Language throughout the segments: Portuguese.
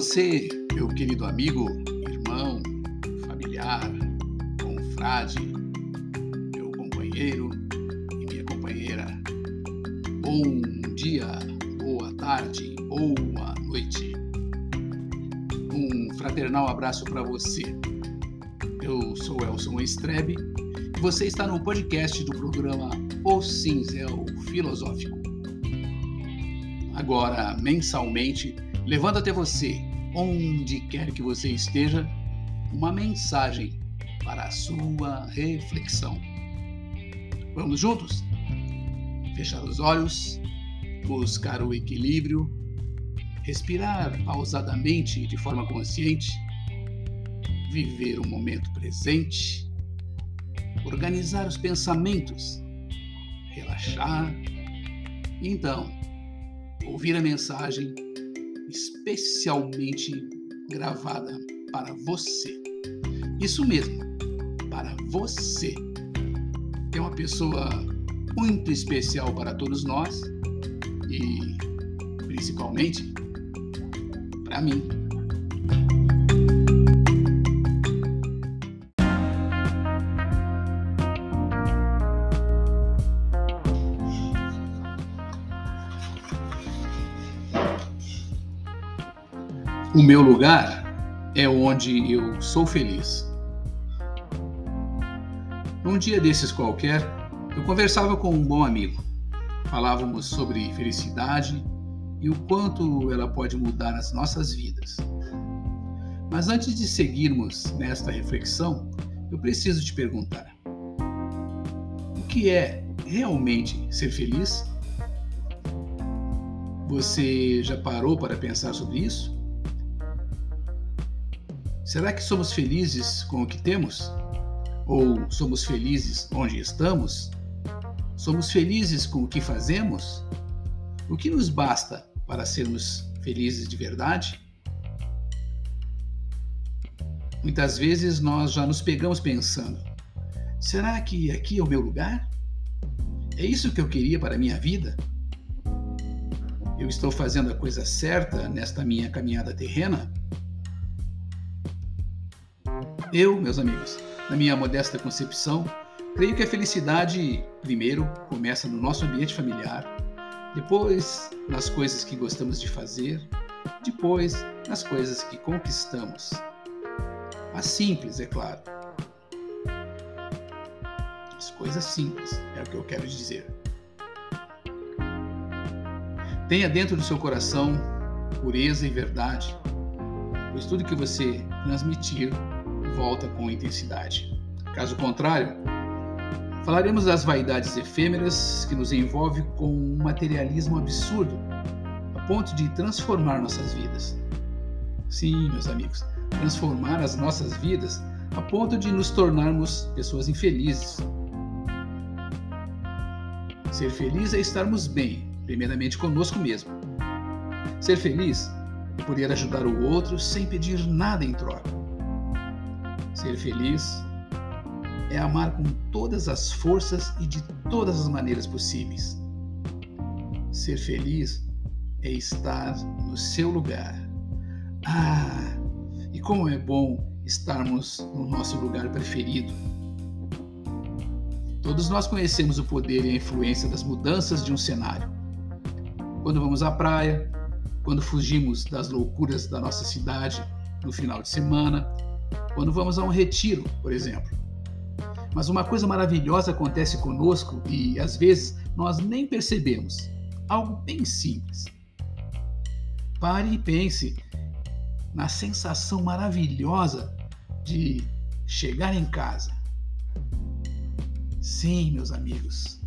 Você, meu querido amigo, irmão, familiar, confrade, meu companheiro e minha companheira. Bom dia, boa tarde, boa noite. Um fraternal abraço para você. Eu sou Elson Estrebe e você está no podcast do programa O Cinzel Filosófico. Agora, mensalmente, levando até você, onde quer que você esteja, uma mensagem para a sua reflexão. Vamos juntos? Fechar os olhos, buscar o equilíbrio, respirar pausadamente de forma consciente, viver o momento presente, organizar os pensamentos, relaxar e então ouvir a mensagem especialmente gravada para você. Isso mesmo, para você. É uma pessoa muito especial para todos nós e principalmente para mim. O meu lugar é onde eu sou feliz. Num dia desses qualquer, eu conversava com um bom amigo. Falávamos sobre felicidade e o quanto ela pode mudar as nossas vidas. Mas antes de seguirmos nesta reflexão, eu preciso te perguntar: o que é realmente ser feliz? Você já parou para pensar sobre isso? Será que somos felizes com o que temos? Ou somos felizes onde estamos? Somos felizes com o que fazemos? O que nos basta para sermos felizes de verdade? Muitas vezes nós já nos pegamos pensando: será que aqui é o meu lugar? É isso que eu queria para a minha vida? Eu estou fazendo a coisa certa nesta minha caminhada terrena? Eu, meus amigos, na minha modesta concepção, creio que a felicidade, primeiro, começa no nosso ambiente familiar, depois nas coisas que gostamos de fazer, depois nas coisas que conquistamos. As simples, é claro. As coisas simples é o que eu quero dizer. Tenha dentro do seu coração pureza e verdade, pois tudo que você transmitir volta com intensidade. Caso contrário, falaremos das vaidades efêmeras que nos envolve com um materialismo absurdo, a ponto de transformar nossas vidas. Sim, meus amigos, transformar as nossas vidas a ponto de nos tornarmos pessoas infelizes. Ser feliz é estarmos bem, primeiramente conosco mesmo. Ser feliz é poder ajudar o outro sem pedir nada em troca. Ser feliz é amar com todas as forças e de todas as maneiras possíveis. Ser feliz é estar no seu lugar. Ah, e como é bom estarmos no nosso lugar preferido. Todos nós conhecemos o poder e a influência das mudanças de um cenário. Quando vamos à praia, quando fugimos das loucuras da nossa cidade no final de semana, quando vamos a um retiro, por exemplo. Mas uma coisa maravilhosa acontece conosco e às vezes nós nem percebemos. Algo bem simples. Pare e pense na sensação maravilhosa de chegar em casa. Sim, meus amigos.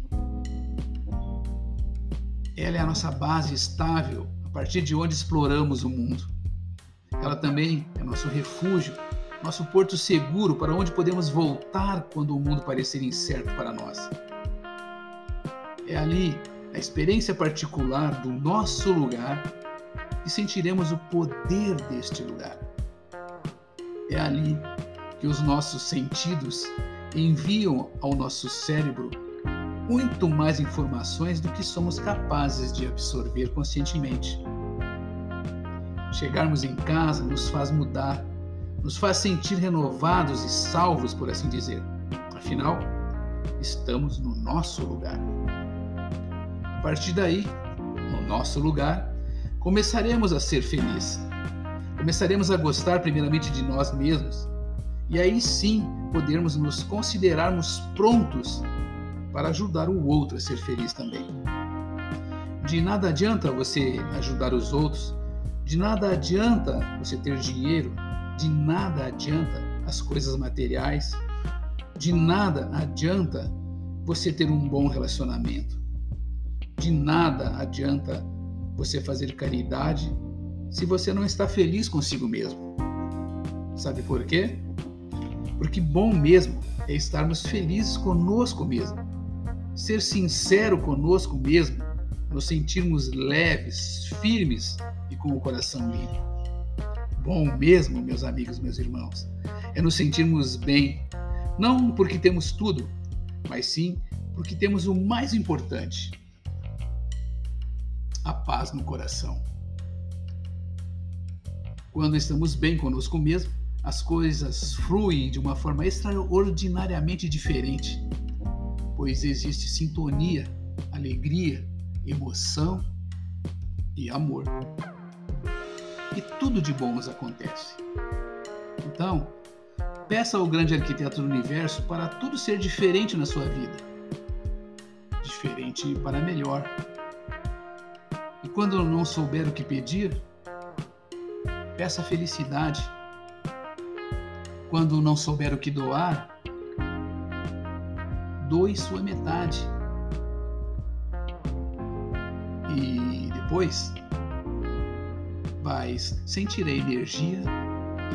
Ela é a nossa base estável a partir de onde exploramos o mundo. Ela também é nosso refúgio nosso porto seguro para onde podemos voltar quando o mundo parecer incerto para nós. É ali, a experiência particular do nosso lugar, que sentiremos o poder deste lugar. É ali que os nossos sentidos enviam ao nosso cérebro muito mais informações do que somos capazes de absorver conscientemente. chegarmos em casa nos faz mudar, nos faz sentir renovados e salvos, por assim dizer. Afinal, estamos no nosso lugar. A partir daí, no nosso lugar, começaremos a ser felizes. Começaremos a gostar primeiramente de nós mesmos e aí sim podermos nos considerarmos prontos para ajudar o outro a ser feliz também. De nada adianta você ajudar os outros, de nada adianta você ter dinheiro, de nada adianta as coisas materiais, de nada adianta você ter um bom relacionamento. De nada adianta você fazer caridade se você não está feliz consigo mesmo. Sabe por quê? Porque bom mesmo é estarmos felizes conosco mesmo. Ser sincero conosco mesmo, nos sentirmos leves, firmes e com o coração limpo. Bom mesmo, meus amigos, meus irmãos, é nos sentirmos bem, não porque temos tudo, mas sim porque temos o mais importante: a paz no coração. Quando estamos bem conosco mesmo, as coisas fluem de uma forma extraordinariamente diferente, pois existe sintonia, alegria, emoção e amor. E tudo de bom nos acontece. Então, peça ao grande arquiteto do universo para tudo ser diferente na sua vida. Diferente para melhor. E quando não souber o que pedir, peça felicidade quando não souber o que doar, doe sua metade. E depois vai sentir a energia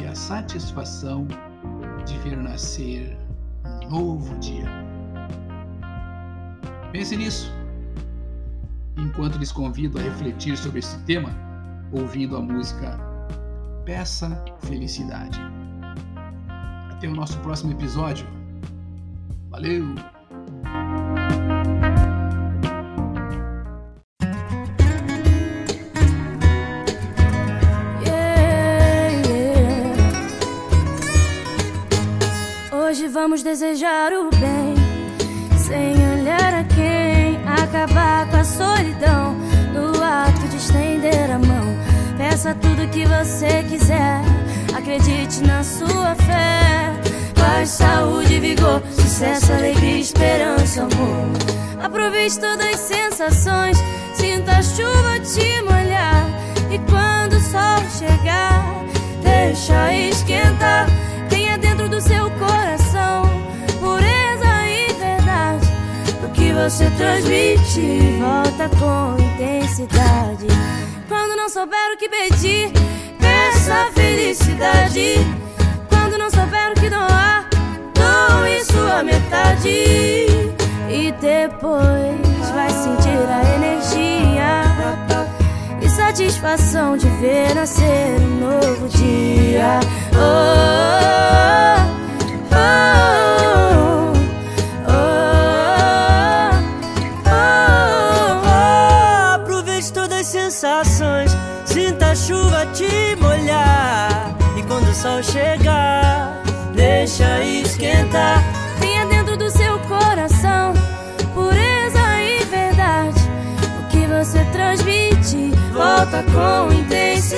e a satisfação de ver nascer um novo dia. Pense nisso. Enquanto lhes convido a refletir sobre esse tema, ouvindo a música Peça Felicidade. Até o nosso próximo episódio. Valeu! Vamos desejar o bem, sem olhar a quem, acabar com a solidão, no ato de estender a mão. Peça tudo que você quiser, acredite na sua fé paz, saúde, vigor, sucesso, alegria, esperança, amor. Aproveite todas as sensações, sinta a chuva te molhar. E quando o sol chegar, deixa esquentar. Você transmite, volta com intensidade. Quando não souber o que pedir, peça felicidade. Quando não souber o que doar, doe sua metade. E depois vai sentir a energia e satisfação de ver nascer um novo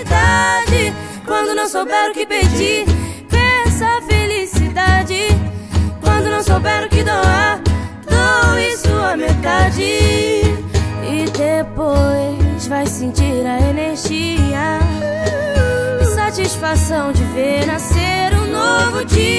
intensidade. Quando não souber o que pedir, peça felicidade. Quando não souber o que doar, doe sua metade. E depois vai sentir a energia e satisfação de ver nascer um novo dia.